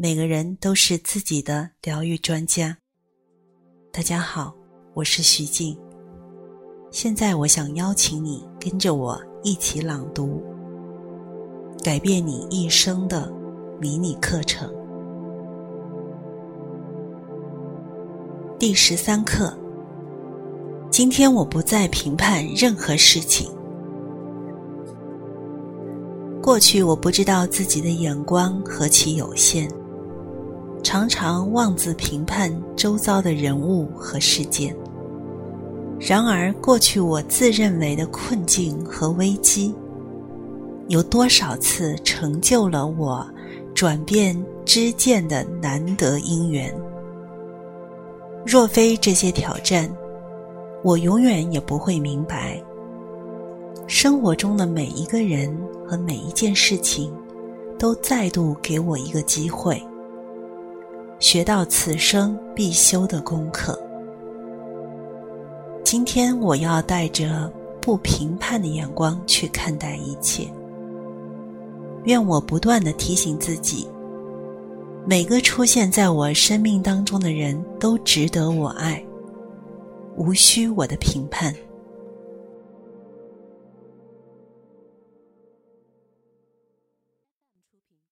每个人都是自己的疗愈专家。大家好，我是徐静。现在我想邀请你跟着我一起朗读《改变你一生的迷你课程》第十三课。今天我不再评判任何事情。过去我不知道自己的眼光何其有限，常常妄自评判周遭的人物和事件。然而，过去我自认为的困境和危机，有多少次成就了我转变知见的难得因缘？若非这些挑战，我永远也不会明白。生活中的每一个人和每一件事情，都再度给我一个机会，学到此生必修的功课。今天我要带着不评判的眼光去看待一切。愿我不断的提醒自己，每个出现在我生命当中的人都值得我爱，无需我的评判。